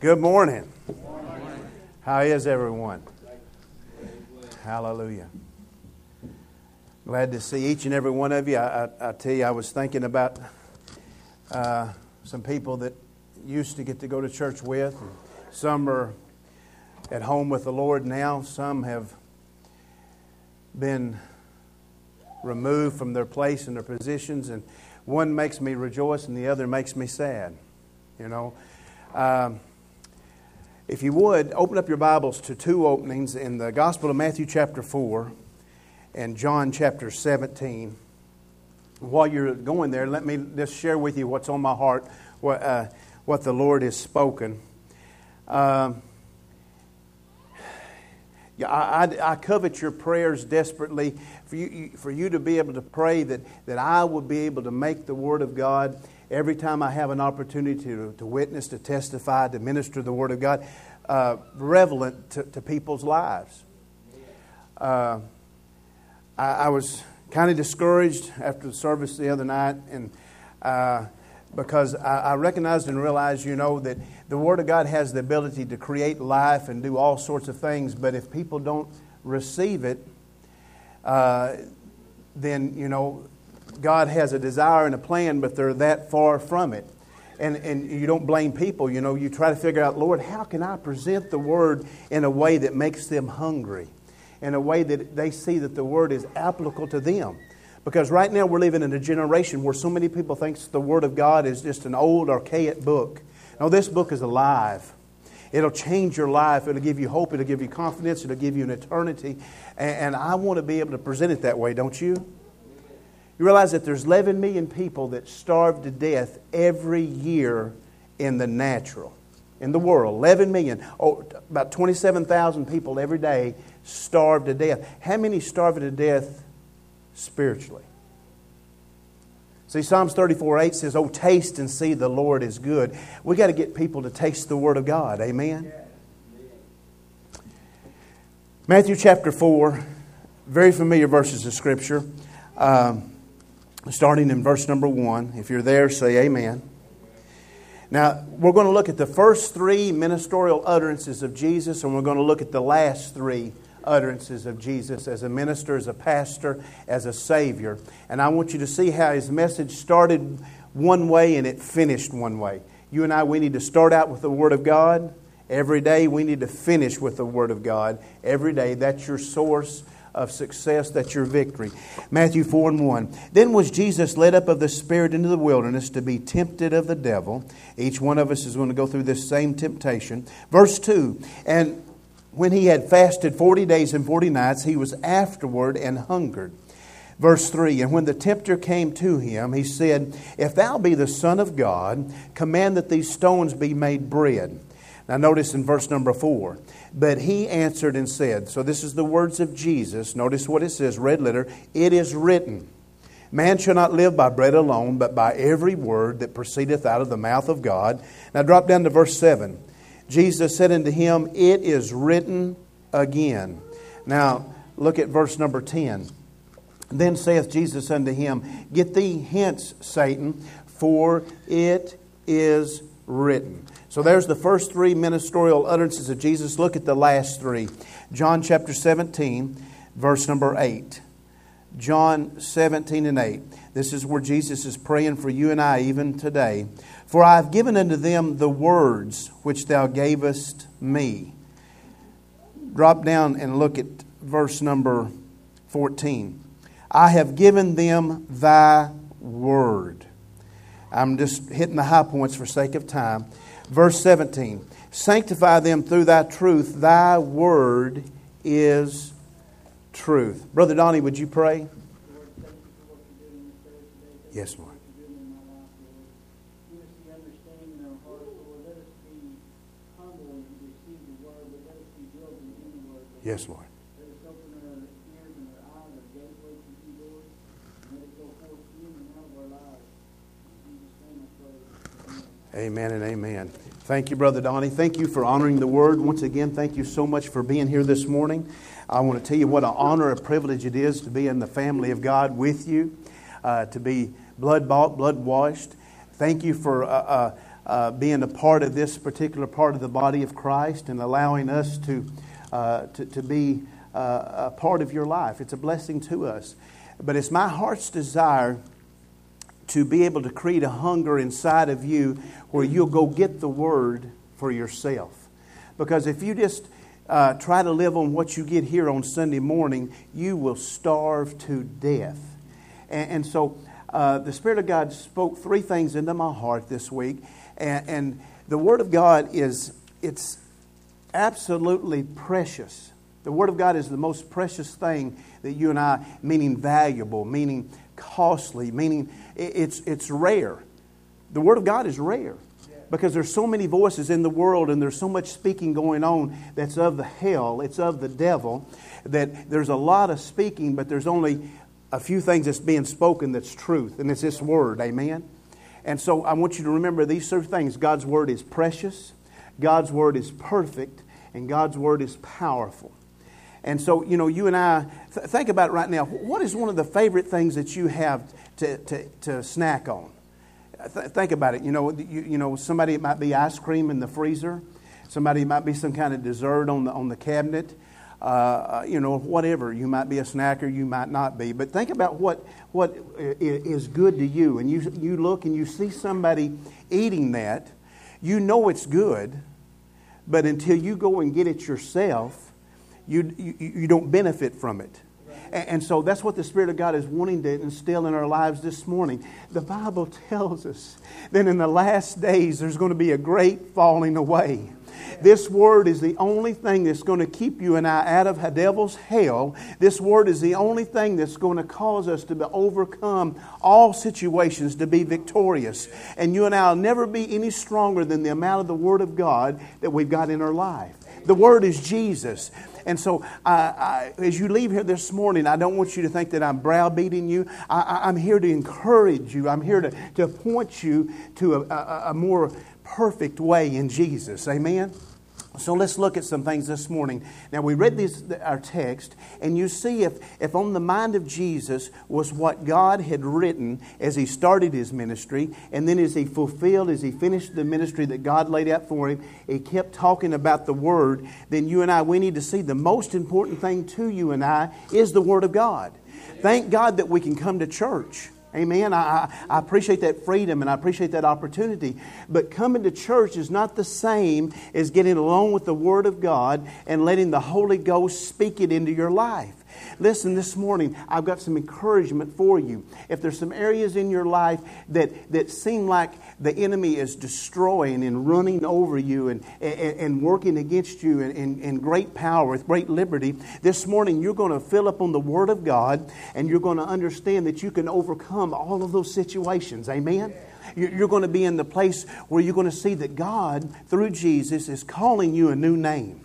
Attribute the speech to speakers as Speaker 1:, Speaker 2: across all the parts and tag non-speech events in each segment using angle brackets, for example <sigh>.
Speaker 1: Good morning. How is everyone? Hallelujah. Glad to see each and every one of you. I, I, I tell you, I was thinking about uh, some people that used to get to go to church with. Some are at home with the Lord now. Some have been removed from their place and their positions, and one makes me rejoice and the other makes me sad. You know. Um, if you would, open up your Bibles to two openings in the Gospel of Matthew, chapter 4, and John, chapter 17. While you're going there, let me just share with you what's on my heart, what, uh, what the Lord has spoken. Um, yeah, I, I, I, covet your prayers desperately for you, for you to be able to pray that, that I will be able to make the Word of God every time I have an opportunity to, to witness, to testify, to minister the Word of God, uh, relevant to, to, people's lives. Uh, I, I, was kind of discouraged after the service the other night, and uh, because I, I, recognized and realized, you know, that the Word of God has the ability to create life and do all sorts of things, but if people don't receive it, uh, then, you know, God has a desire and a plan, but they're that far from it. And, and you don't blame people, you know, you try to figure out, Lord, how can I present the word in a way that makes them hungry, in a way that they see that the word is applicable to them? Because right now we're living in a generation where so many people think the Word of God is just an old, archaic book. No, this book is alive. It'll change your life. It'll give you hope. It'll give you confidence. It'll give you an eternity. And, and I want to be able to present it that way, don't you? You realize that there's 11 million people that starve to death every year in the natural, in the world. 11 million. Oh, about 27,000 people every day starve to death. How many starve to death spiritually? See, Psalms 34 8 says, Oh, taste and see the Lord is good. we got to get people to taste the Word of God. Amen? Matthew chapter 4, very familiar verses of Scripture. Um, starting in verse number one. If you're there, say amen. Now, we're going to look at the first three ministerial utterances of Jesus, and we're going to look at the last three utterances of Jesus as a minister, as a pastor, as a Savior. And I want you to see how his message started one way and it finished one way. You and I, we need to start out with the Word of God. Every day, we need to finish with the Word of God. Every day, that's your source of success, that's your victory. Matthew 4 and 1. Then was Jesus led up of the Spirit into the wilderness to be tempted of the devil. Each one of us is going to go through this same temptation. Verse 2 And when he had fasted 40 days and 40 nights, he was afterward and hungered. Verse 3 And when the tempter came to him, he said, If thou be the Son of God, command that these stones be made bread. Now, notice in verse number 4 but he answered and said, So this is the words of Jesus. Notice what it says, red letter. It is written, Man shall not live by bread alone, but by every word that proceedeth out of the mouth of God. Now drop down to verse 7. Jesus said unto him, It is written again. Now look at verse number 10. Then saith Jesus unto him, Get thee hence, Satan, for it is written. So there's the first three ministerial utterances of Jesus. Look at the last three. John chapter 17, verse number 8. John 17 and 8. This is where Jesus is praying for you and I even today. For I have given unto them the words which thou gavest me. Drop down and look at verse number 14. I have given them thy word. I'm just hitting the high points for sake of time. Verse 17 Sanctify them through thy truth. Thy word is truth. Brother Donnie, would you pray? Yes, Lord. Yes, Lord. Amen and amen. Thank you, Brother Donnie. Thank you for honoring the word. Once again, thank you so much for being here this morning. I want to tell you what an honor, a privilege it is to be in the family of God with you, uh, to be blood bought, blood washed. Thank you for uh, uh, uh, being a part of this particular part of the body of Christ and allowing us to, uh, to, to, be uh, a part of your life. It's a blessing to us. But it's my heart's desire to be able to create a hunger inside of you where you'll go get the word for yourself. Because if you just uh, try to live on what you get here on Sunday morning, you will starve to death. And, and so uh, the Spirit of God spoke three things into my heart this week. And, and the Word of God is, it's absolutely precious. The Word of God is the most precious thing that you and I, meaning valuable, meaning costly, meaning it's, it's rare. The Word of God is rare because there's so many voices in the world and there's so much speaking going on that's of the hell, it's of the devil, that there's a lot of speaking, but there's only a few things that's being spoken that's truth, and it's this word. Amen? And so I want you to remember these three things God's word is precious, God's word is perfect, and God's word is powerful. And so, you know, you and I, th- think about it right now. What is one of the favorite things that you have to, to, to snack on? Th- think about it. You know, you, you know, somebody it might be ice cream in the freezer. Somebody might be some kind of dessert on the on the cabinet. Uh, uh, you know, whatever. You might be a snacker, you might not be. But think about what what is good to you, and you you look and you see somebody eating that. You know it's good, but until you go and get it yourself, you you, you don't benefit from it. And so that's what the Spirit of God is wanting to instill in our lives this morning. The Bible tells us that in the last days there's going to be a great falling away. This word is the only thing that's going to keep you and I out of the devil's hell. This word is the only thing that's going to cause us to overcome all situations, to be victorious. And you and I will never be any stronger than the amount of the word of God that we've got in our life. The word is Jesus. And so, I, I, as you leave here this morning, I don't want you to think that I'm browbeating you. I, am here to encourage you. I'm here to, to point you to a, a, a more perfect way in Jesus. Amen? So let's look at some things this morning. Now, we read this, our text, and you see if, if on the mind of Jesus was what God had written as he started his ministry, and then as he fulfilled, as he finished the ministry that God laid out for him, he kept talking about the Word, then you and I, we need to see the most important thing to you and I is the Word of God. Thank God that we can come to church. Amen. I, I appreciate that freedom and I appreciate that opportunity. But coming to church is not the same as getting along with the Word of God and letting the Holy Ghost speak it into your life. Listen, this morning, I've got some encouragement for you. If there's some areas in your life that, that seem like the enemy is destroying and running over you and, and, and working against you in, in, in great power, with great liberty, this morning you're going to fill up on the Word of God and you're going to understand that you can overcome all of those situations. Amen? You're going to be in the place where you're going to see that God, through Jesus, is calling you a new name.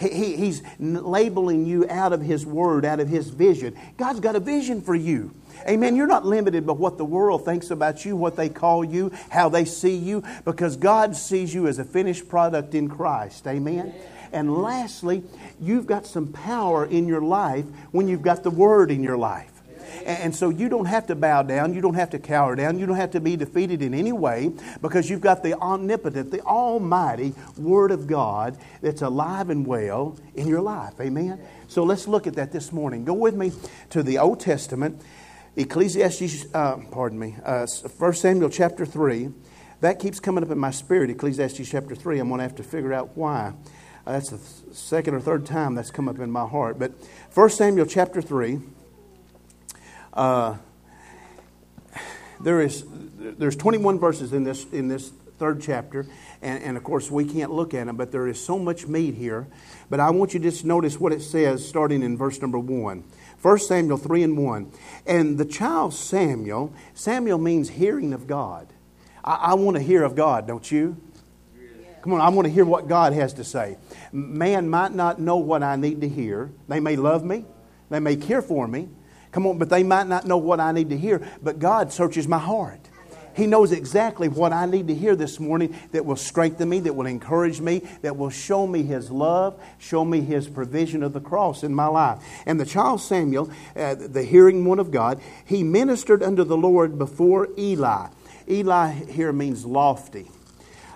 Speaker 1: He, he's labeling you out of His Word, out of His vision. God's got a vision for you. Amen. You're not limited by what the world thinks about you, what they call you, how they see you, because God sees you as a finished product in Christ. Amen. And lastly, you've got some power in your life when you've got the Word in your life. And so you don't have to bow down. You don't have to cower down. You don't have to be defeated in any way because you've got the omnipotent, the almighty Word of God that's alive and well in your life. Amen? So let's look at that this morning. Go with me to the Old Testament, Ecclesiastes, uh, pardon me, uh, 1 Samuel chapter 3. That keeps coming up in my spirit, Ecclesiastes chapter 3. I'm going to have to figure out why. Uh, that's the second or third time that's come up in my heart. But 1 Samuel chapter 3. Uh, there is there's 21 verses in this in this third chapter, and, and, of course we can't look at them, but there is so much meat here. But I want you to just notice what it says, starting in verse number one. 1 Samuel 3 and 1. And the child Samuel, Samuel means hearing of God. I, I want to hear of God, don't you? Come on, I want to hear what God has to say. Man might not know what I need to hear. They may love me, they may care for me, Come on, but they might not know what I need to hear, but God searches my heart. He knows exactly what I need to hear this morning that will strengthen me, that will encourage me, that will show me His love, show me His provision of the cross in my life. And the child Samuel, uh, the hearing one of God, he ministered unto the Lord before Eli. Eli here means lofty.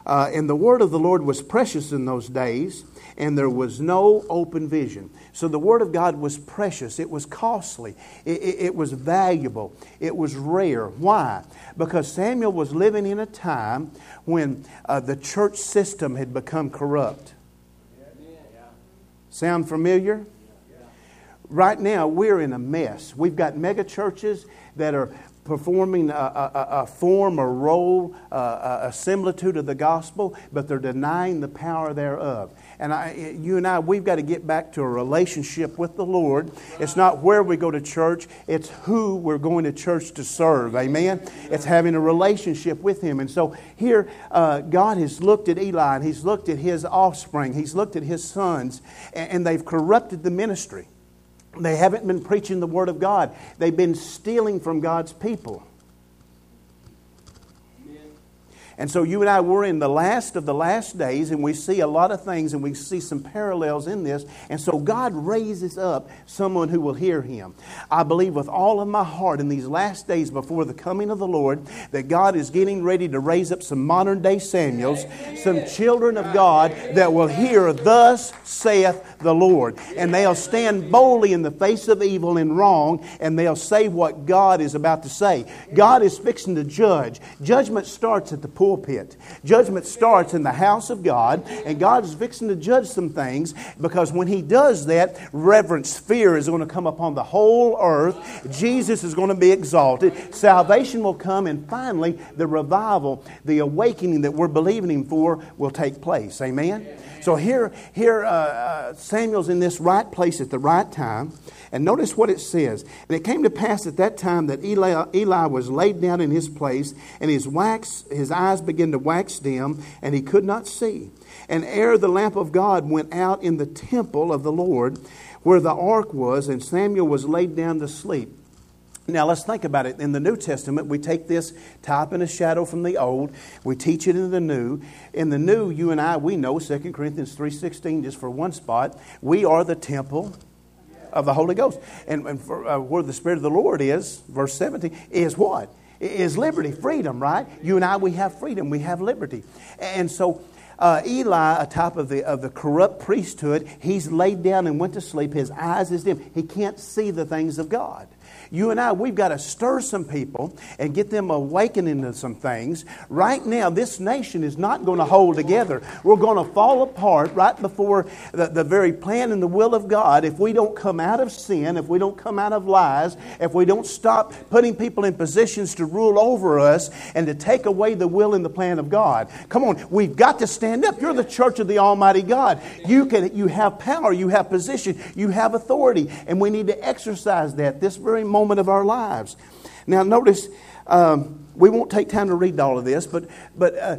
Speaker 1: Uh, and the word of the Lord was precious in those days, and there was no open vision. So the word of God was precious, it was costly, it, it, it was valuable, it was rare. Why? Because Samuel was living in a time when uh, the church system had become corrupt. Sound familiar? Right now, we're in a mess. We've got mega churches that are performing a, a, a form or role, uh, a similitude of the gospel, but they're denying the power thereof. And I, you and I, we've got to get back to a relationship with the Lord. It's not where we go to church, it's who we're going to church to serve. Amen? It's having a relationship with Him. And so here, uh, God has looked at Eli and He's looked at his offspring, He's looked at his sons, and, and they've corrupted the ministry. They haven't been preaching the Word of God, they've been stealing from God's people. And so you and I, we're in the last of the last days, and we see a lot of things, and we see some parallels in this. And so God raises up someone who will hear him. I believe with all of my heart in these last days before the coming of the Lord that God is getting ready to raise up some modern day Samuels, some children of God that will hear, Thus saith the Lord. And they'll stand boldly in the face of evil and wrong, and they'll say what God is about to say. God is fixing to judge. Judgment starts at the pool pulpit. Judgment starts in the house of God, and God is fixing to judge some things because when He does that, reverence, fear is going to come upon the whole earth. Jesus is going to be exalted. Salvation will come, and finally, the revival, the awakening that we're believing Him for will take place. Amen? So here, here uh, uh, Samuel's in this right place at the right time. And notice what it says. And it came to pass at that time that Eli, Eli was laid down in his place, and his wax, his eyes began to wax dim, and he could not see. And ere the lamp of God went out in the temple of the Lord, where the ark was, and Samuel was laid down to sleep. Now let's think about it. In the New Testament, we take this type and a shadow from the old, we teach it in the new. In the new, you and I, we know 2 Corinthians 3.16, just for one spot, we are the temple of the Holy Ghost. And, and for, uh, where the Spirit of the Lord is, verse 17, is what? Is liberty, freedom, right? You and I, we have freedom, we have liberty. And so, uh, Eli, a of the, of the corrupt priesthood, he's laid down and went to sleep. His eyes is dim. He can't see the things of God. You and I, we've got to stir some people and get them awakening to some things. Right now, this nation is not going to hold together. We're going to fall apart right before the, the very plan and the will of God if we don't come out of sin, if we don't come out of lies, if we don't stop putting people in positions to rule over us and to take away the will and the plan of God. Come on, we've got to stand up. You're the church of the Almighty God. You can you have power, you have position, you have authority, and we need to exercise that this very moment moment of our lives. Now, notice, um, we won't take time to read all of this, but, but uh,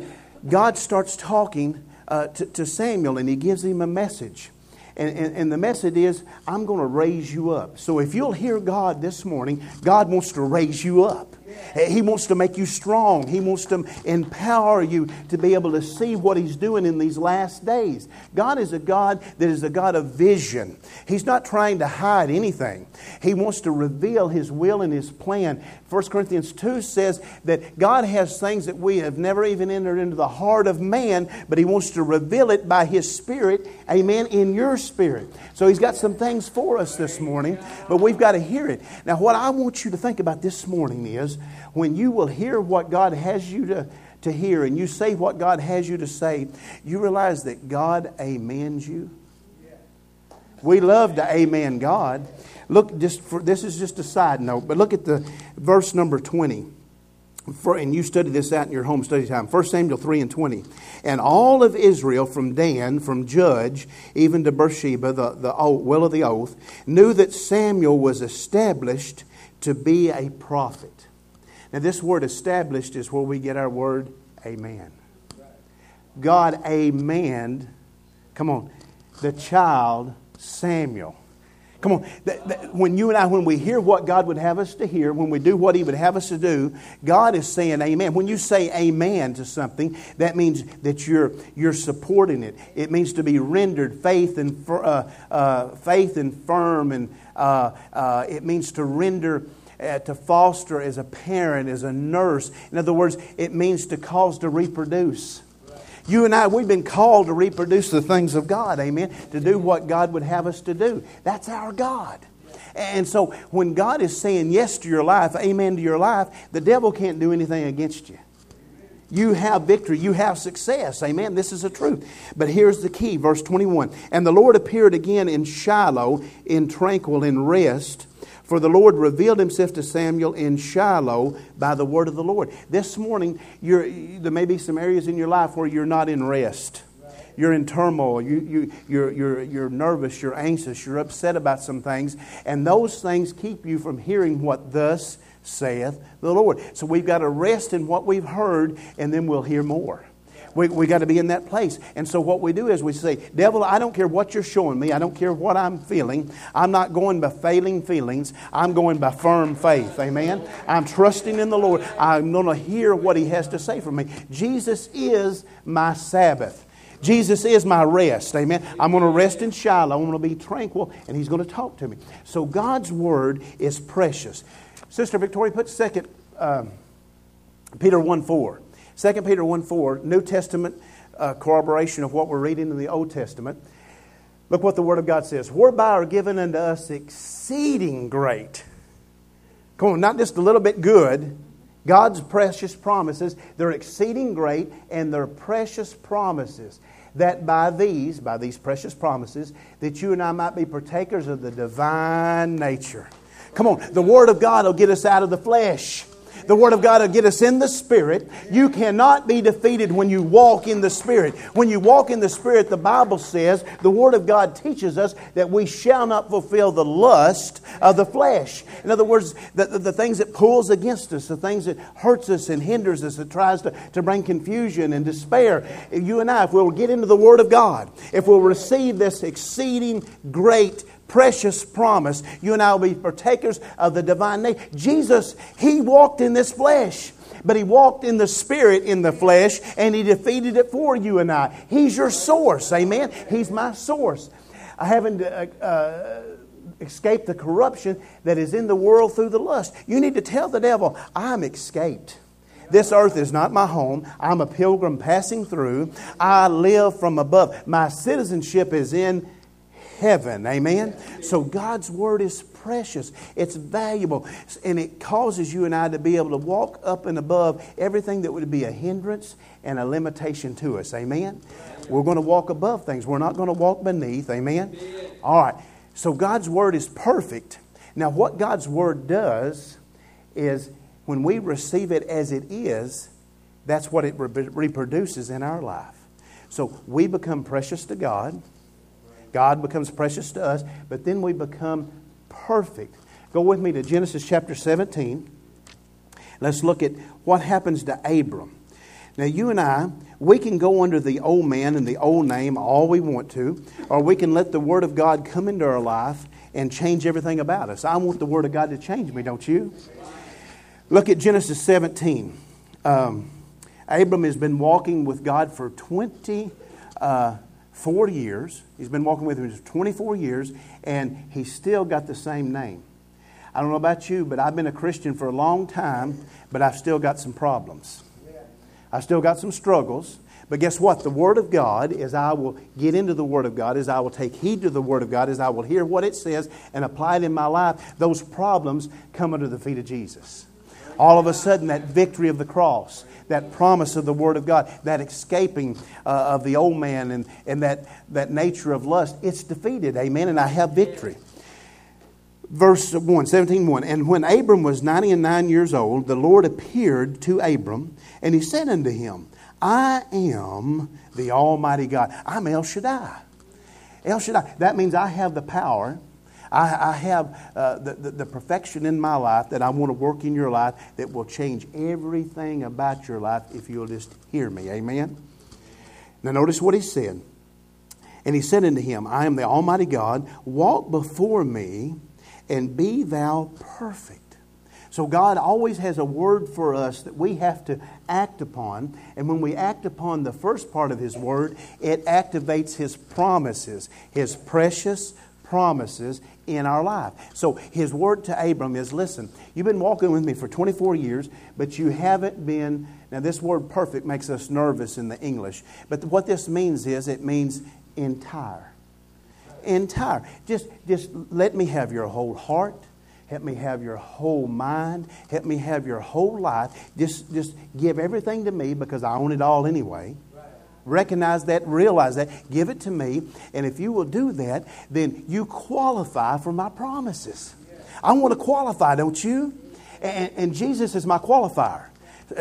Speaker 1: God starts talking uh, to, to, Samuel and he gives him a message. And, and, and the message is, I'm going to raise you up. So if you'll hear God this morning, God wants to raise you up. Eh, he wants to make you strong. He wants to empower you to be able to see what He's doing in these last days. God is a God that is a God of vision. He's not trying to hide anything, He wants to reveal His will and His plan. 1 Corinthians 2 says that God has things that we have never even entered into the heart of man, but He wants to reveal it by His Spirit, amen, in your spirit. So He's got some things for us this morning, but we've got to hear it. Now, what I want you to think about this morning is when you will hear what God has you to, to hear and you say what God has you to say, you realize that God amens you. We love to amen God. Look, just for, this is just a side note, but look at the verse number 20. For, and you study this out in your home study time. 1 Samuel 3 and 20. And all of Israel, from Dan, from Judge, even to Beersheba, the, the will of the oath, knew that Samuel was established to be a prophet. Now, this word established is where we get our word amen. God amen. Come on. The child Samuel. Come on. When you and I, when we hear what God would have us to hear, when we do what He would have us to do, God is saying amen. When you say amen to something, that means that you're, you're supporting it. It means to be rendered faith and, uh, uh, faith and firm, and uh, uh it means to render uh, to foster as a parent, as a nurse. In other words, it means to cause to reproduce. You and I, we've been called to reproduce the things of God, amen, to do what God would have us to do. That's our God. And so when God is saying yes to your life, amen to your life, the devil can't do anything against you. You have victory. You have success. Amen. This is the truth. But here's the key, verse 21. And the Lord appeared again in Shiloh, in tranquil, in rest. For the Lord revealed himself to Samuel in Shiloh by the word of the Lord. This morning, there may be some areas in your life where you're not in rest. You're in turmoil. You, you, you're, you're, you're nervous. You're anxious. You're upset about some things. And those things keep you from hearing what thus saith the Lord. So we've got to rest in what we've heard, and then we'll hear more. We, we got to be in that place. And so what we do is we say, Devil, I don't care what you're showing me. I don't care what I'm feeling. I'm not going by failing feelings. I'm going by firm faith. Amen. I'm trusting in the Lord. I'm going to hear what He has to say for me. Jesus is my Sabbath. Jesus is my rest. Amen. I'm going to rest in Shiloh. I'm going to be tranquil, and He's going to talk to me. So God's Word is precious. Sister Victoria, put second um, Peter 1 4. 2 Peter 1 4, New Testament uh, corroboration of what we're reading in the Old Testament. Look what the Word of God says. Whereby are given unto us exceeding great. Come on, not just a little bit good. God's precious promises, they're exceeding great and they're precious promises. That by these, by these precious promises, that you and I might be partakers of the divine nature. Come on, the Word of God will get us out of the flesh. The Word of God will get us in the Spirit. You cannot be defeated when you walk in the Spirit. When you walk in the Spirit, the Bible says, the Word of God teaches us that we shall not fulfill the lust of the flesh. In other words, the, the, the things that pulls against us, the things that hurts us and hinders us, that tries to, to bring confusion and despair. You and I, if we'll get into the Word of God, if we'll receive this exceeding great precious promise. You and I will be partakers of the divine nature. Jesus, He walked in this flesh. But he walked in the spirit in the flesh and he defeated it for you and I. He's your source. Amen. He's my source. I haven't uh, uh, escaped the corruption that is in the world through the lust. You need to tell the devil, I'm escaped. This earth is not my home. I'm a pilgrim passing through. I live from above. My citizenship is in heaven. Amen? So God's Word is precious, it's valuable, and it causes you and I to be able to walk up and above everything that would be a hindrance and a limitation to us. Amen? We're going to walk above things, we're not going to walk beneath. Amen? All right. So God's Word is perfect. Now, what God's Word does is when we receive it as it is, that's what it re- reproduces in our life. So we become precious to God. God becomes precious to us, but then we become perfect. Go with me to Genesis chapter 17. Let's look at what happens to Abram. Now, you and I, we can go under the old man and the old name all we want to, or we can let the Word of God come into our life and change everything about us. I want the Word of God to change me, don't you? Look at Genesis 17. Um, Abram has been walking with God for 20, uh, 40 years. He's been walking with him for 24 years, and he's still got the same name. I don't know about you, but I've been a Christian for a long time, but I've still got some problems. I've still got some struggles. But guess what? The Word of God, as I will get into the Word of God, as I will take heed to the Word of God, as I will hear what it says and apply it in my life, those problems come under the feet of Jesus. All of a sudden, that victory of the cross, that promise of the Word of God, that escaping uh, of the old man and, and that, that nature of lust, it's defeated. Amen. And I have victory. Verse 1, 17 1. And when Abram was 90 and 9 years old, the Lord appeared to Abram, and he said unto him, I am the Almighty God. I'm El Shaddai. El Shaddai. That means I have the power I, I have uh, the, the, the perfection in my life that I want to work in your life that will change everything about your life if you'll just hear me. Amen? Now, notice what he said. And he said unto him, I am the Almighty God, walk before me and be thou perfect. So, God always has a word for us that we have to act upon. And when we act upon the first part of His word, it activates His promises, His precious promises in our life. So his word to Abram is listen, you've been walking with me for 24 years, but you haven't been. Now, this word perfect makes us nervous in the English, but what this means is it means entire. Entire. Just, just let me have your whole heart. Help me have your whole mind. Help me have your whole life. Just, just give everything to me because I own it all anyway. Recognize that, realize that, give it to me. And if you will do that, then you qualify for my promises. I want to qualify, don't you? And, and Jesus is my qualifier.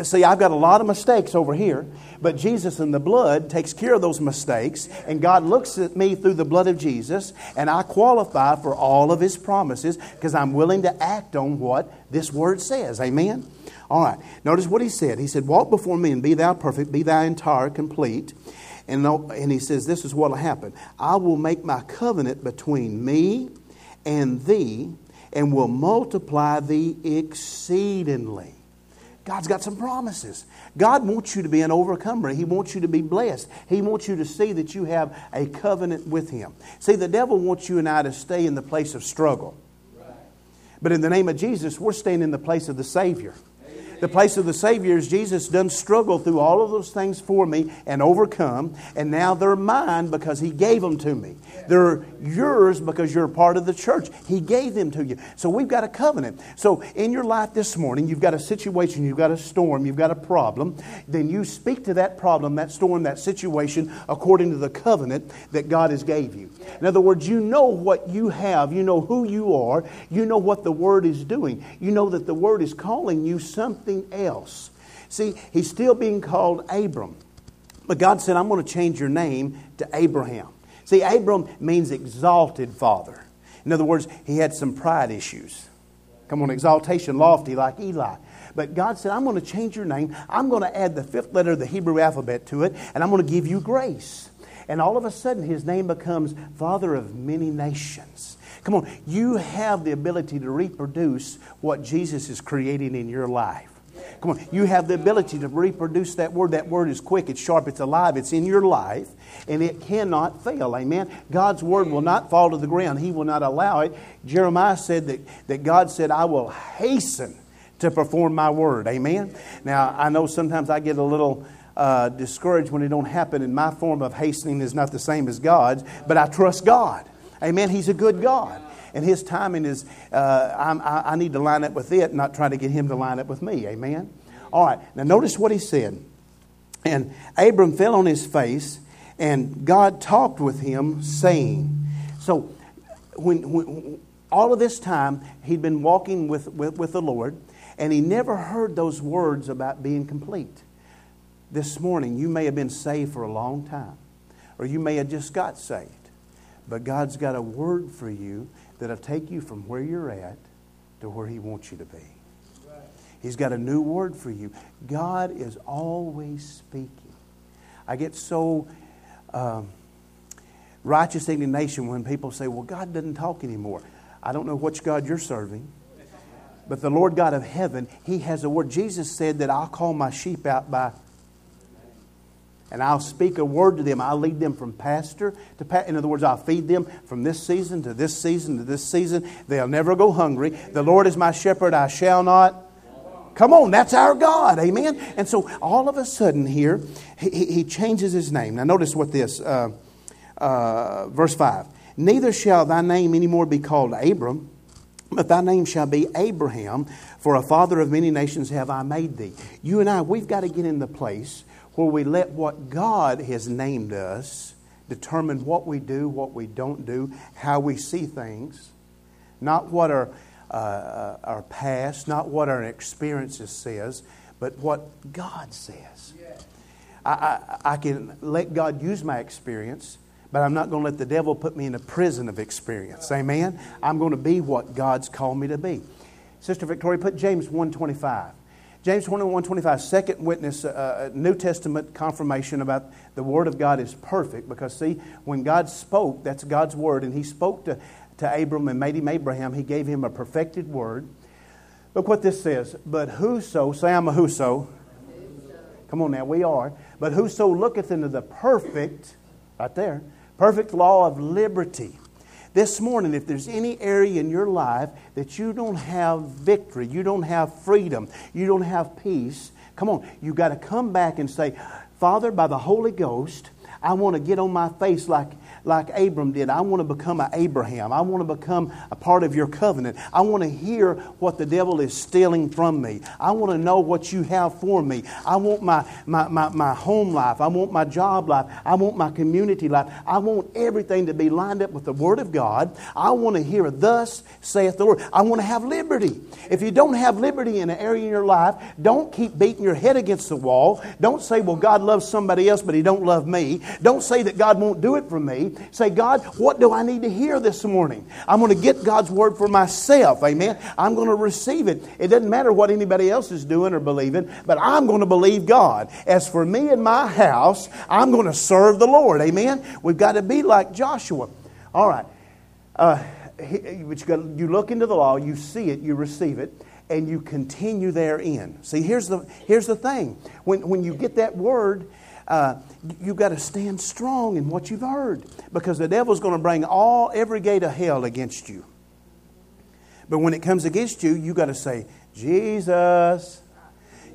Speaker 1: See, I've got a lot of mistakes over here, but Jesus in the blood takes care of those mistakes, and God looks at me through the blood of Jesus, and I qualify for all of His promises because I'm willing to act on what this Word says. Amen? All right. Notice what he said. He said, Walk before me and be thou perfect, be thou entire, complete. And, and he says, This is what will happen. I will make my covenant between me and thee and will multiply thee exceedingly. God's got some promises. God wants you to be an overcomer. He wants you to be blessed. He wants you to see that you have a covenant with Him. See, the devil wants you and I to stay in the place of struggle. But in the name of Jesus, we're staying in the place of the Savior the place of the Savior is Jesus done struggle through all of those things for me and overcome, and now they're mine because He gave them to me. They're yours because you're a part of the church. He gave them to you. So we've got a covenant. So in your life this morning, you've got a situation, you've got a storm, you've got a problem. Then you speak to that problem, that storm, that situation according to the covenant that God has gave you. In other words, you know what you have, you know who you are, you know what the Word is doing. You know that the Word is calling you something else. See, he's still being called Abram. But God said, I'm going to change your name to Abraham. See, Abram means exalted father. In other words, he had some pride issues. Come on, exaltation, lofty like Eli. But God said, I'm going to change your name. I'm going to add the fifth letter of the Hebrew alphabet to it, and I'm going to give you grace. And all of a sudden, his name becomes Father of Many Nations. Come on, you have the ability to reproduce what Jesus is creating in your life. Come on, you have the ability to reproduce that word. That word is quick, it's sharp, it's alive, it's in your life, and it cannot fail. Amen. God's word will not fall to the ground, He will not allow it. Jeremiah said that, that God said, I will hasten to perform my word. Amen. Now, I know sometimes I get a little. Uh, discouraged when it don't happen, and my form of hastening is not the same as God's, but I trust God. Amen. He's a good God and his timing is, uh, I, I need to line up with it, not trying to get him to line up with me. Amen? All right, now notice what he said. And Abram fell on his face, and God talked with him, saying, So, when, when all of this time, he'd been walking with, with, with the Lord, and he never heard those words about being complete. This morning, you may have been saved for a long time, or you may have just got saved. But God's got a word for you that'll take you from where you're at to where He wants you to be. He's got a new word for you. God is always speaking. I get so um, righteous indignation when people say, Well, God doesn't talk anymore. I don't know which God you're serving. But the Lord God of heaven, He has a word. Jesus said that I'll call my sheep out by and I'll speak a word to them. I'll lead them from pasture to pasture. In other words, I'll feed them from this season to this season to this season. They'll never go hungry. The Lord is my shepherd, I shall not. Come on, that's our God. Amen. And so all of a sudden here, he, he changes his name. Now notice what this, uh, uh, verse 5. Neither shall thy name anymore be called Abram, but thy name shall be Abraham, for a father of many nations have I made thee. You and I, we've got to get in the place where we let what God has named us determine what we do, what we don't do, how we see things, not what our, uh, our past, not what our experiences says, but what God says. I, I, I can let God use my experience, but I'm not going to let the devil put me in a prison of experience. Amen? I'm going to be what God's called me to be. Sister Victoria, put James 125. James 21 25, second witness, uh, uh, New Testament confirmation about the Word of God is perfect because, see, when God spoke, that's God's Word, and He spoke to, to Abram and made him Abraham, He gave him a perfected Word. Look what this says. But whoso, say I'm a whoso. Come on now, we are. But whoso looketh into the perfect, right there, perfect law of liberty this morning, if there's any area in your life that you don't have victory, you don't have freedom, you don't have peace, come on, you've got to come back and say, Father, by the Holy Ghost, I want to get on my face like like Abram did. I want to become an Abraham. I want to become a part of your covenant. I want to hear what the devil is stealing from me. I want to know what you have for me. I want my, my, my, my home life. I want my job life. I want my community life. I want everything to be lined up with the Word of God. I want to hear, Thus saith the Lord. I want to have liberty. If you don't have liberty in an area in your life, don't keep beating your head against the wall. Don't say, Well, God loves somebody else, but He don't love me. Don't say that God won't do it for me. Say, God, what do I need to hear this morning? I'm going to get God's word for myself. Amen. I'm going to receive it. It doesn't matter what anybody else is doing or believing, but I'm going to believe God. As for me and my house, I'm going to serve the Lord. Amen. We've got to be like Joshua. All right. Uh, you look into the law, you see it, you receive it and you continue therein. See, here's the, here's the thing. When, when you get that word, uh, you've got to stand strong in what you've heard because the devil's going to bring all every gate of hell against you. But when it comes against you, you've got to say, Jesus,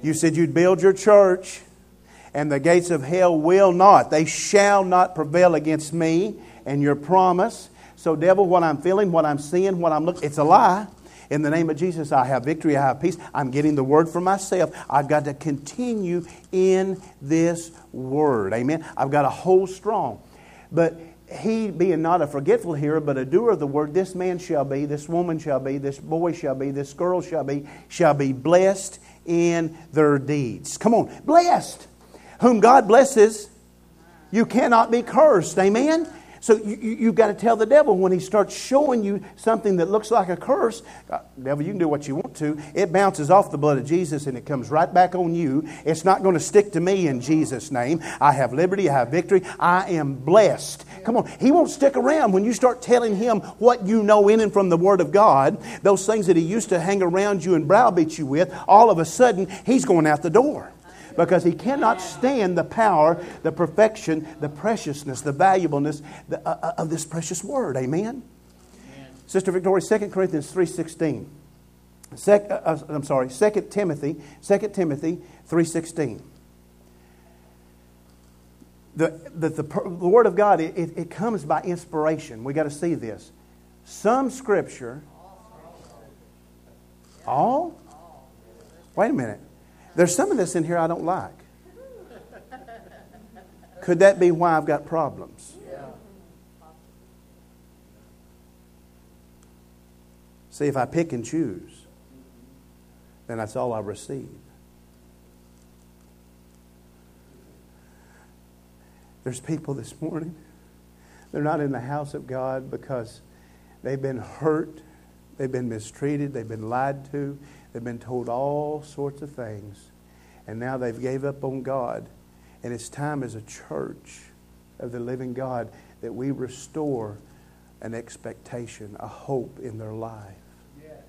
Speaker 1: you said you'd build your church, and the gates of hell will not, they shall not prevail against me and your promise. So, devil, what I'm feeling, what I'm seeing, what I'm looking, it's a lie. In the name of Jesus, I have victory, I have peace. I'm getting the word for myself. I've got to continue in this word. Amen. I've got to hold strong. But he being not a forgetful hearer, but a doer of the word, this man shall be, this woman shall be, this boy shall be, this girl shall be, shall be blessed in their deeds. Come on, blessed. Whom God blesses, you cannot be cursed. Amen. So you, you, have got to tell the devil when he starts showing you something that looks like a curse, uh, devil, you can do what you want to. It bounces off the blood of Jesus and it comes right back on you. It's not going to stick to me in Jesus' name. I have liberty, I have victory, I am blessed. Come on, he won't stick around when you start telling him what you know in and from the Word of God. Those things that he used to hang around you and browbeat you with, all of a sudden, he's going out the door because he cannot stand the power, the perfection, the preciousness, the valuableness uh, uh, of this precious word. Amen? Amen. Sister Victoria, 2 Corinthians 3.16. Sec, uh, uh, I'm sorry, 2 Timothy, 2 Timothy 3.16. The, the, the, the, Word of God, it, it comes by inspiration. we got to see this. Some Scripture, all? Wait a minute. There's some of this in here I don't like. Could that be why I've got problems? See, if I pick and choose, then that's all I receive. There's people this morning, they're not in the house of God because they've been hurt, they've been mistreated, they've been lied to, They've been told all sorts of things, and now they've gave up on God. And it's time as a church of the living God that we restore an expectation, a hope in their life. Yes.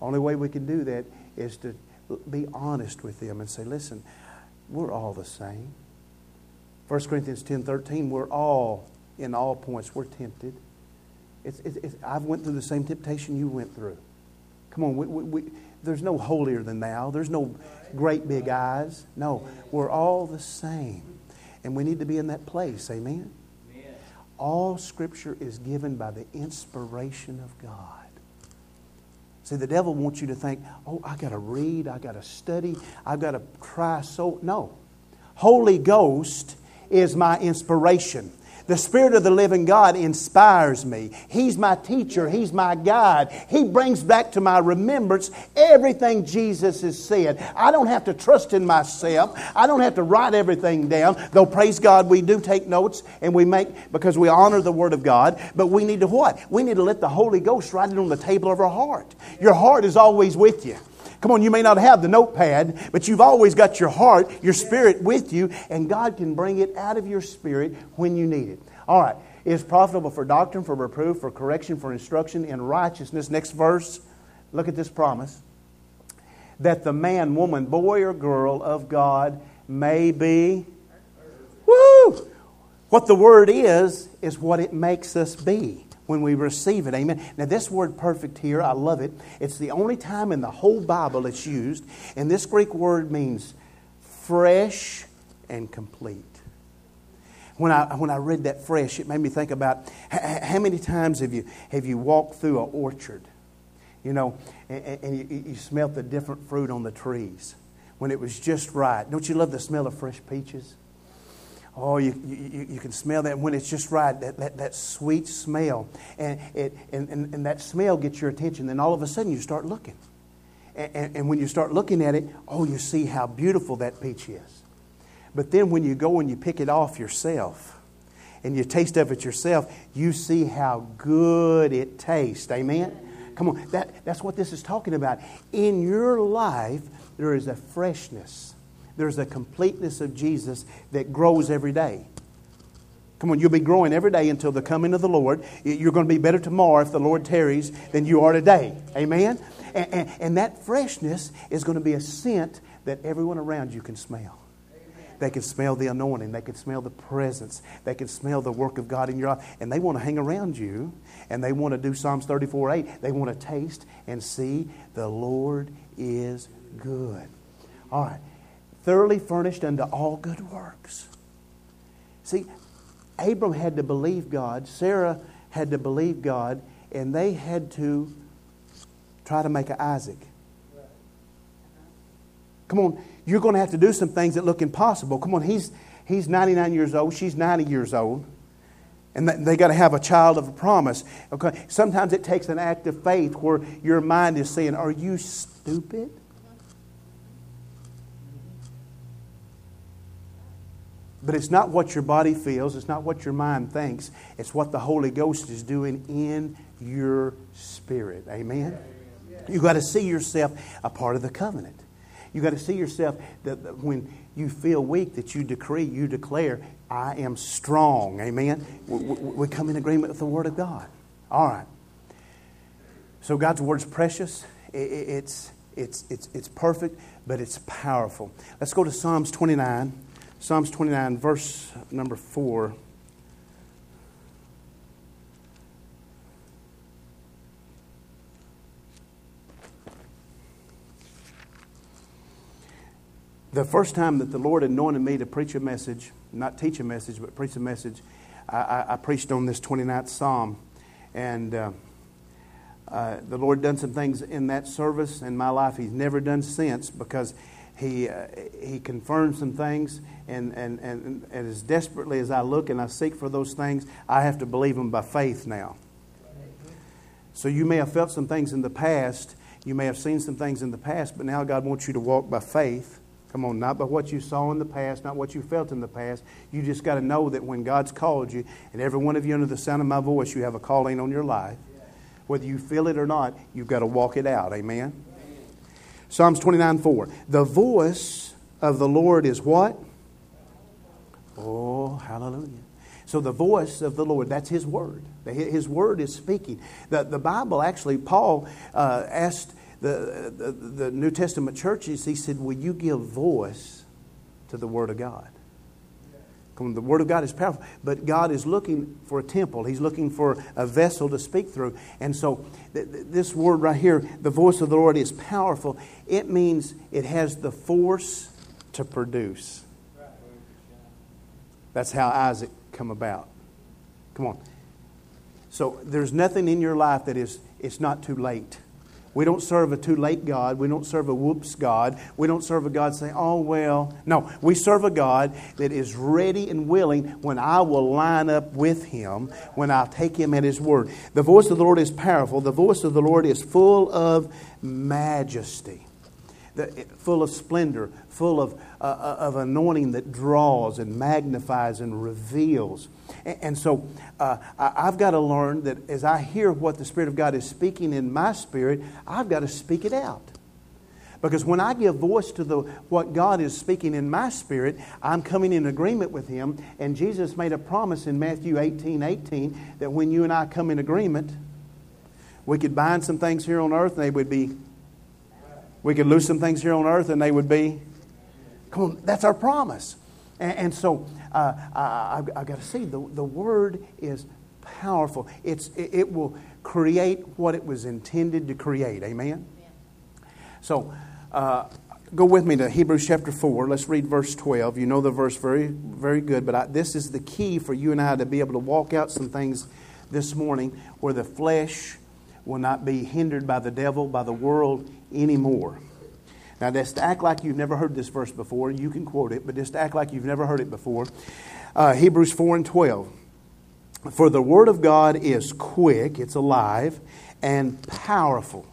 Speaker 1: Only way we can do that is to be honest with them and say, listen, we're all the same. 1 Corinthians 10 13, we're all, in all points, we're tempted. It's, it's, it's, I've went through the same temptation you went through. Come on, we, we, there's no holier than thou. There's no great big eyes. No, we're all the same. And we need to be in that place. Amen? All Scripture is given by the inspiration of God. See, the devil wants you to think, oh, I got to read, I got to study, I've got to try so. No. Holy Ghost is my inspiration. The Spirit of the living God inspires me. He's my teacher. He's my guide. He brings back to my remembrance everything Jesus has said. I don't have to trust in myself. I don't have to write everything down. Though, praise God, we do take notes and we make, because we honor the Word of God. But we need to what? We need to let the Holy Ghost write it on the table of our heart. Your heart is always with you. Come on, you may not have the notepad, but you've always got your heart, your spirit with you, and God can bring it out of your spirit when you need it. All right. It is profitable for doctrine, for reproof, for correction, for instruction in righteousness. Next verse. Look at this promise. That the man, woman, boy, or girl of God may be. Woo! What the word is, is what it makes us be. When we receive it. Amen. Now, this word perfect here, I love it. It's the only time in the whole Bible it's used. And this Greek word means fresh and complete. When I, when I read that fresh, it made me think about how many times have you, have you walked through an orchard, you know, and, and you, you smelt the different fruit on the trees when it was just right. Don't you love the smell of fresh peaches? Oh, you, you, you can smell that when it's just right, that, that, that sweet smell. And, it, and, and, and that smell gets your attention. Then all of a sudden you start looking. And, and, and when you start looking at it, oh, you see how beautiful that peach is. But then when you go and you pick it off yourself and you taste of it yourself, you see how good it tastes. Amen? Come on, that, that's what this is talking about. In your life, there is a freshness, there's a completeness of Jesus that grows every day. Come on, you'll be growing every day until the coming of the Lord. You're going to be better tomorrow if the Lord tarries than you are today. Amen? And, and, and that freshness is going to be a scent that everyone around you can smell. They can smell the anointing. They can smell the presence. They can smell the work of God in your life. And they want to hang around you and they want to do Psalms 34 8. They want to taste and see the Lord is good. All right. Thoroughly furnished unto all good works. See, Abram had to believe God, Sarah had to believe God, and they had to try to make an Isaac. Come on, you're going to have to do some things that look impossible. Come on, he's, he's 99 years old, she's 90 years old. And they got to have a child of a promise. Okay. Sometimes it takes an act of faith where your mind is saying, Are you stupid? But it's not what your body feels, it's not what your mind thinks, it's what the Holy Ghost is doing in your spirit. Amen? You've got to see yourself a part of the covenant. You've got to see yourself that when you feel weak, that you decree, you declare, I am strong. Amen? We come in agreement with the Word of God. All right. So God's Word's precious. It's, it's, it's, it's perfect, but it's powerful. Let's go to Psalms 29. Psalms 29, verse number 4. The first time that the Lord anointed me to preach a message, not teach a message, but preach a message, I, I, I preached on this 29th Psalm. And uh, uh, the Lord done some things in that service in my life He's never done since because he, uh, he confirmed some things, and, and, and, and as desperately as I look and I seek for those things, I have to believe them by faith now. So you may have felt some things in the past, you may have seen some things in the past, but now God wants you to walk by faith. Come on, not by what you saw in the past, not what you felt in the past. You just got to know that when God's called you, and every one of you under the sound of my voice, you have a calling on your life. Whether you feel it or not, you've got to walk it out. Amen? Psalms 29 4. The voice of the Lord is what? Oh, hallelujah. So the voice of the Lord, that's His word. His word is speaking. The, the Bible actually, Paul uh, asked the, the, the New Testament churches, he said, Will you give voice to the Word of God? The Word of God is powerful, but God is looking for a temple. He's looking for a vessel to speak through. And so, th- th- this word right here, the voice of the Lord is powerful. It means it has the force to produce. That's how Isaac come about. Come on. So, there's nothing in your life that is, it's not too late. We don't serve a too late God. We don't serve a whoops God. We don't serve a God saying, oh, well. No, we serve a God that is ready and willing when I will line up with Him, when I'll take Him at His word. The voice of the Lord is powerful. The voice of the Lord is full of majesty, full of splendor, full of, uh, uh, of anointing that draws and magnifies and reveals. And so uh, I've got to learn that as I hear what the Spirit of God is speaking in my spirit, I've got to speak it out. Because when I give voice to the, what God is speaking in my spirit, I'm coming in agreement with Him. And Jesus made a promise in Matthew 18 18 that when you and I come in agreement, we could bind some things here on earth and they would be, we could lose some things here on earth and they would be, come on, that's our promise. And, and so uh, I, have got to see the, the word is powerful. It's, it, it will create what it was intended to create. Amen? So, uh, go with me to Hebrews chapter 4. Let's read verse 12. You know the verse very, very good, but I, this is the key for you and I to be able to walk out some things this morning where the flesh will not be hindered by the devil, by the world anymore. Now, just to act like you've never heard this verse before, you can quote it, but just to act like you've never heard it before. Uh, Hebrews 4 and 12. For the word of God is quick, it's alive, and powerful.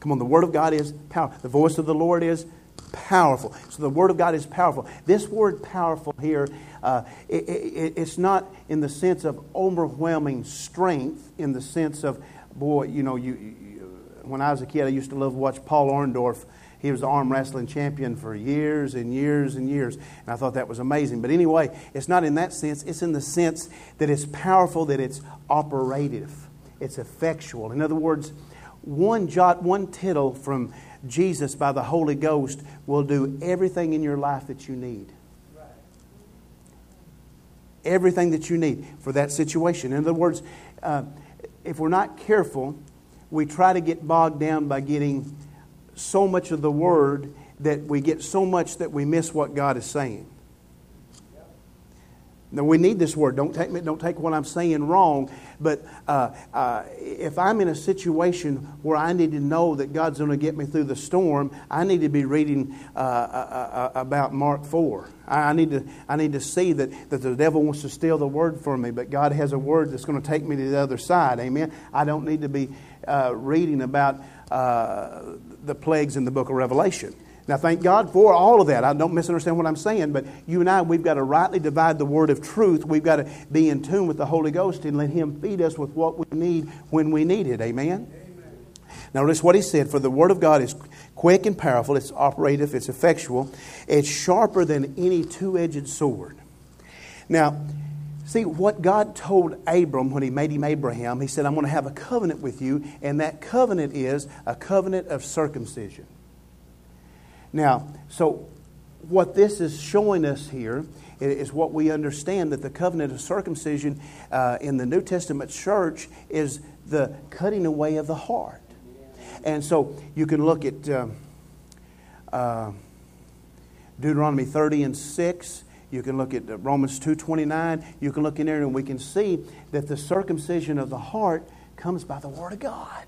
Speaker 1: Come on, the word of God is powerful. The voice of the Lord is powerful. So the word of God is powerful. This word powerful here, uh, it, it, it's not in the sense of overwhelming strength, in the sense of, boy, you know, you when I was a kid, I used to love to watch Paul Orndorff he was the arm wrestling champion for years and years and years. And I thought that was amazing. But anyway, it's not in that sense. It's in the sense that it's powerful, that it's operative, it's effectual. In other words, one jot, one tittle from Jesus by the Holy Ghost will do everything in your life that you need. Everything that you need for that situation. In other words, uh, if we're not careful, we try to get bogged down by getting so much of the Word that we get so much that we miss what God is saying. Now we need this word. Don't take me, don't take what I'm saying wrong. But uh, uh, if I'm in a situation where I need to know that God's going to get me through the storm, I need to be reading uh, uh, uh, uh about Mark four. I need to I need to see that, that the devil wants to steal the word from me, but God has a word that's going to take me to the other side. Amen. I don't need to be reading about the plagues in the book of Revelation. Now, thank God for all of that. I don't misunderstand what I'm saying, but you and I, we've got to rightly divide the word of truth. We've got to be in tune with the Holy Ghost and let Him feed us with what we need when we need it. Amen? Amen. Now, notice what He said For the word of God is quick and powerful, it's operative, it's effectual, it's sharper than any two edged sword. Now, See, what God told Abram when he made him Abraham, he said, I'm going to have a covenant with you, and that covenant is a covenant of circumcision. Now, so what this is showing us here is what we understand that the covenant of circumcision uh, in the New Testament church is the cutting away of the heart. And so you can look at uh, uh, Deuteronomy 30 and 6 you can look at Romans 2.29. You can look in there and we can see that the circumcision of the heart comes by the Word of God.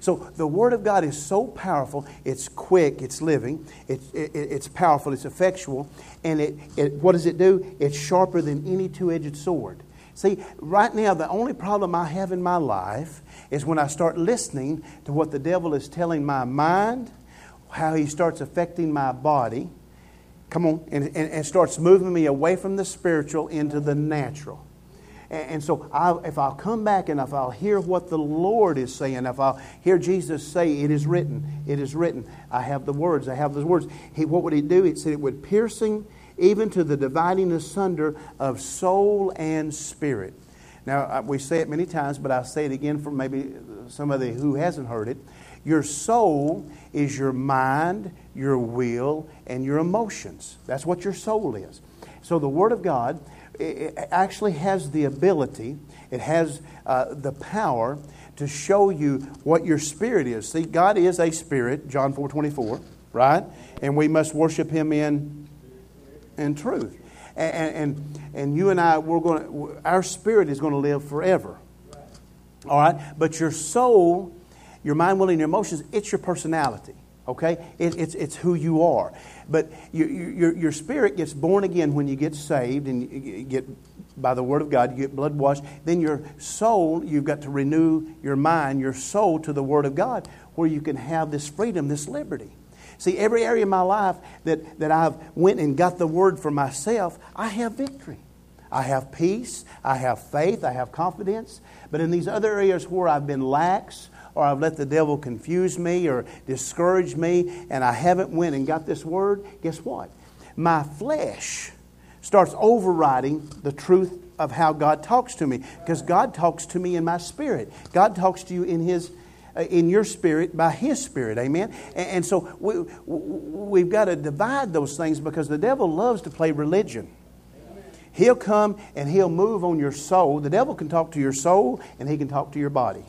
Speaker 1: So the Word of God is so powerful. It's quick. It's living. It's, it, it's powerful. It's effectual. And it, it, what does it do? It's sharper than any two-edged sword. See, right now, the only problem I have in my life is when I start listening to what the devil is telling my mind, how he starts affecting my body, Come on, and, and, and starts moving me away from the spiritual into the natural. And, so, I, if I'll come back and if I'll hear what the Lord is saying, if I'll hear Jesus say, It is written, it is written, I have the words, I have those words. He, what would he do? He said, It would piercing even to the dividing asunder of soul and spirit. Now, we say it many times, but I'll say it again for maybe somebody who hasn't heard it. Your soul is your mind, your will, and your emotions. That's what your soul is. So the Word of God actually has the ability, it has uh, the power to show you what your spirit is. See, God is a spirit, John 4 24, right? And we must worship Him in, in truth. And, and, and you and I, we're going to, our spirit is going to live forever. All right? But your soul your mind, will, and your emotions, it's your personality. Okay? It, it's, it's who you are. But your, your, your spirit gets born again when you get saved and you get by the Word of God, you get blood washed. Then your soul, you've got to renew your mind, your soul to the Word of God, where you can have this freedom, this liberty. See, every area of my life that, that I've went and got the Word for myself, I have victory. I have peace, I have faith, I have confidence. But in these other areas where I've been lax or I've let the devil confuse me or discourage me and I haven't went and got this word, guess what? My flesh starts overriding the truth of how God talks to me because God talks to me in my spirit. God talks to you in his uh, in your spirit by his spirit amen and, so we, we've got to divide those things because the devil loves to play religion He'll come and he'll move on your soul. The devil can talk to your soul and he can talk to your body.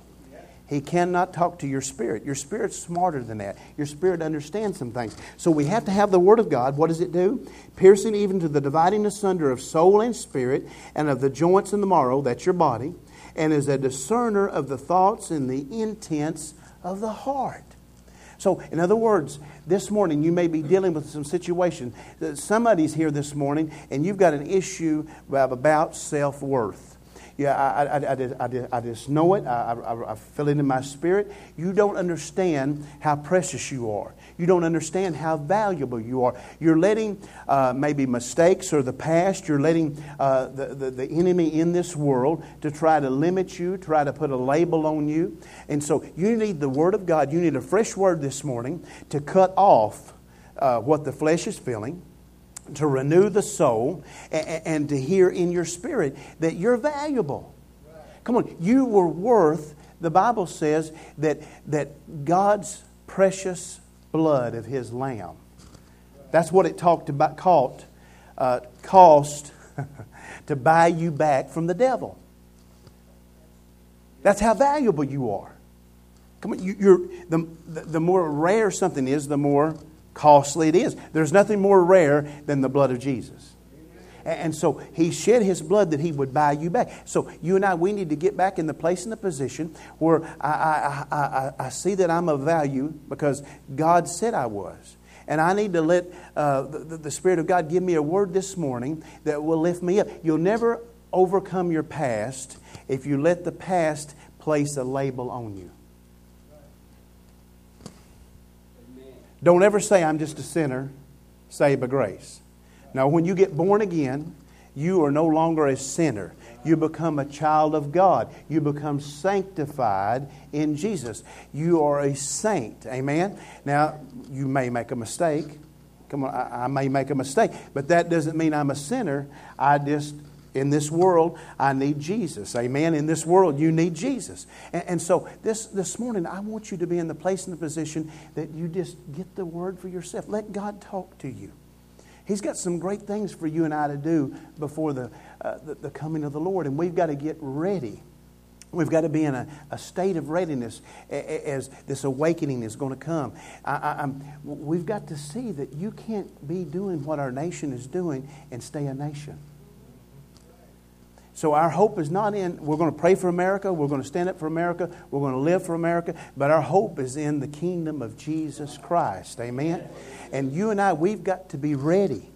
Speaker 1: He cannot talk to your spirit. Your spirit's smarter than that. Your spirit understands some things. So we have to have the Word of God. What does it do? Piercing even to the dividing asunder of soul and spirit, and of the joints and the marrow, that's your body, and is a discerner of the thoughts and the intents of the heart. So, in other words, this morning you may be dealing with some situation. Somebody's here this morning and you've got an issue about self worth. Yeah, I, I, I, just, I, just, I just know it. I, I, I feel it in my spirit. You don't understand how precious you are. You don't understand how valuable you are. You're letting uh, maybe mistakes or the past, you're letting uh, the, the, the enemy in this world to try to limit you, try to put a label on you. And so you need the Word of God. You need a fresh word this morning to cut off uh, what the flesh is feeling to renew the soul and, to hear in your spirit that you're valuable. Come on, you were worth, the Bible says that, that God's precious blood of his lamb. That's what it talked about, called, uh, cost <laughs> to buy you back from the devil. That's how valuable you are. Come on, you, are the, the more rare something is, the more costly it is. There's nothing more rare than the blood of Jesus. And so he shed his blood that he would buy you back. So you and I, we need to get back in the place and the position where I, I, I, I see that I'm of value because God said I was. And I need to let uh, the, the Spirit of God give me a word this morning that will lift me up. You'll never overcome your past if you let the past place a label on you. Don't ever say, I'm just a sinner saved by grace. Now, when you get born again, you are no longer a sinner. You become a child of God. You become sanctified in Jesus. You are a saint. Amen? Now, you may make a mistake. Come on, I, I may make a mistake, but that doesn't mean I'm a sinner. I just in this world, I need Jesus. Amen. In this world, you need Jesus. And, and, so this, this morning, I want you to be in the place and the position that you just get the word for yourself. Let God talk to you. He's got some great things for you and I to do before the, uh, the, the, coming of the Lord, and we've got to get ready. We've got to be in a, a state of readiness as this awakening is going to come. I, we've got to see that you can't be doing what our nation is doing and stay a nation. So our hope is not in, we're going to pray for America, we're going to stand up for America, we're going to live for America, but our hope is in the kingdom of Jesus Christ. Amen? And you and I, we've got to be ready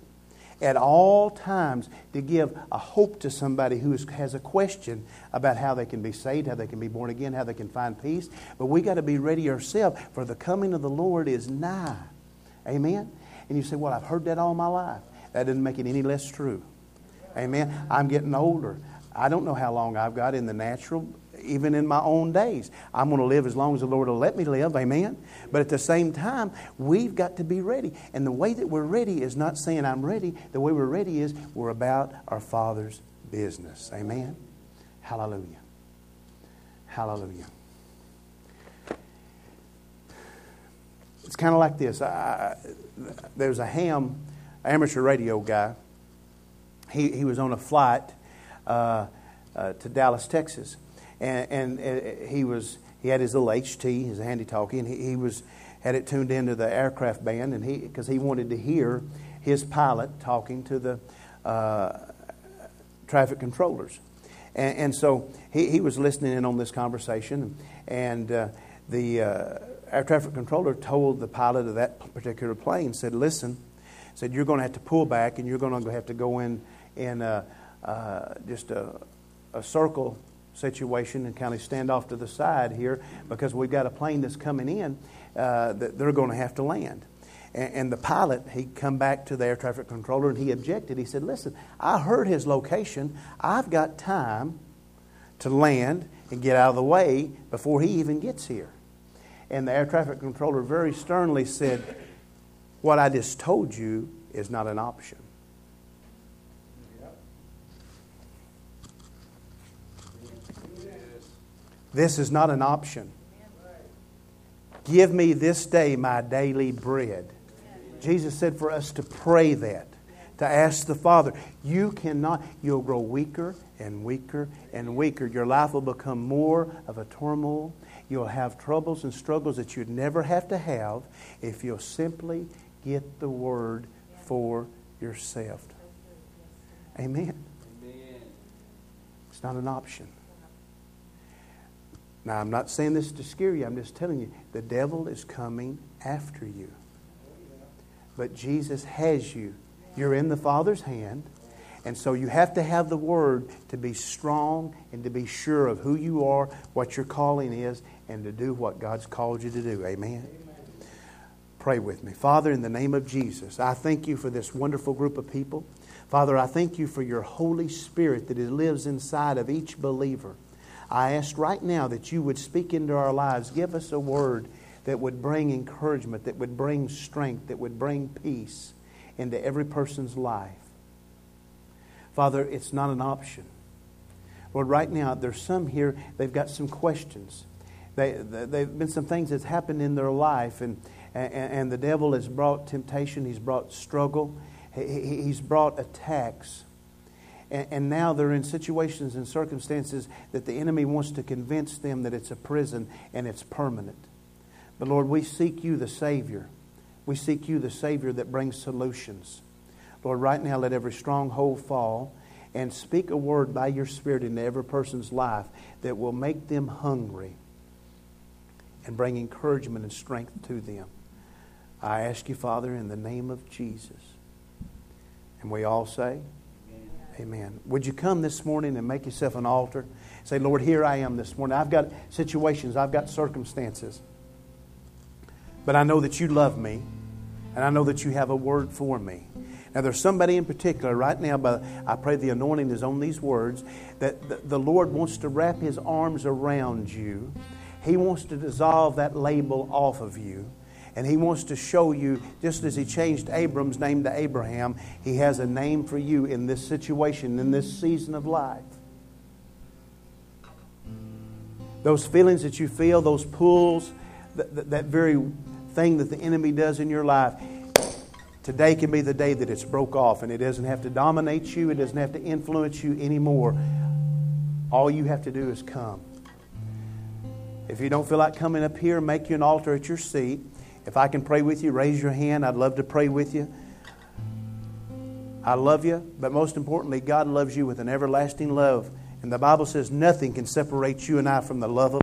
Speaker 1: at all times to give a hope to somebody who has a question about how they can be saved, how they can be born again, how they can find peace. But we got to be ready ourselves, for the coming of the Lord is nigh. Amen? And you say, Well, I've heard that all my life. That doesn't make it any less true. Amen. I'm getting older. I don't know how long I've got in the natural, even in my own days. I'm going to live as long as the Lord will let me live, amen? But at the same time, we've got to be ready. And the way that we're ready is not saying I'm ready. The way we're ready is we're about our Father's business, amen? Hallelujah. Hallelujah. It's kind of like this. I, there's a ham amateur radio guy. He, he was on a flight uh, uh, to Dallas, Texas, and, and uh, he was he had his little HT, his handy talkie, and he, he was had it tuned into the aircraft band, and he because he wanted to hear his pilot talking to the uh, traffic controllers, and, and, so he, he was listening in on this conversation, and uh, the uh, air traffic controller told the pilot of that particular plane said, "Listen." Said you're going to have to pull back, and you're going to have to go in in uh, just a, a circle situation and kind of stand off to the side here because we've got a plane that's coming in uh, that they're going to have to land. And, and, the pilot, he come back to the air traffic controller and he objected. He said, "Listen, I heard his location. I've got time to land and get out of the way before he even gets here." And the air traffic controller very sternly said, "What I just told you is not an option." This is not an option. Give me this day my daily bread. Jesus said for us to pray that, to ask the Father. You cannot, you'll grow weaker and weaker and weaker. Your life will become more of a turmoil. You'll have troubles and struggles that you'd never have to have if you'll simply get the Word for yourself. Amen. It's not an option. Now, I'm not saying this to scare you. I'm just telling you the devil is coming after you. But Jesus has you. You're in the Father's hand. And so you have to have the Word to be strong and to be sure of who you are, what your calling is, and to do what God's called you to do. Amen. Pray with me. Father, in the name of Jesus, I thank you for this wonderful group of people. Father, I thank you for your Holy Spirit that lives inside of each believer. I ask right now that you would speak into our lives. Give us a word that would bring encouragement, that would bring strength, that would bring peace into every person's life. Father, it's not an option. Lord, right now, there's some here, they've got some questions. They, they've been some things that's happened in their life, and, and, and the devil has brought temptation, he's brought struggle, he, he's brought attacks. And, and now they're in situations and circumstances that the enemy wants to convince them that it's a prison and it's permanent. But Lord, we seek you, the Savior. We seek you, the Savior that brings solutions. Lord, right now let every stronghold fall and speak a word by your Spirit into every person's life that will make them hungry and bring encouragement and strength to them. I ask you, Father, in the name of Jesus. And we all say. Amen. Would you come this morning and make yourself an altar? Say, Lord, here I am this morning. I've got situations, I've got circumstances. But I know that you love me, and I know that you have a word for me. Now, there's somebody in particular right now, but I pray the anointing is on these words, that the Lord wants to wrap his arms around you. He wants to dissolve that label off of you. And he wants to show you, just as he changed Abram's name to Abraham, he has a name for you in this situation, in this season of life. Those feelings that you feel, those pulls, that, that, that very thing that the enemy does in your life, today can be the day that it's broke off and it doesn't have to dominate you, it doesn't have to influence you anymore. All you have to do is come. If you don't feel like coming up here, make you an altar at your seat. If I can pray with you, raise your hand. I'd love to pray with you. I love you, but most importantly, God loves you with an everlasting love. And the Bible says nothing can separate you and I from the love of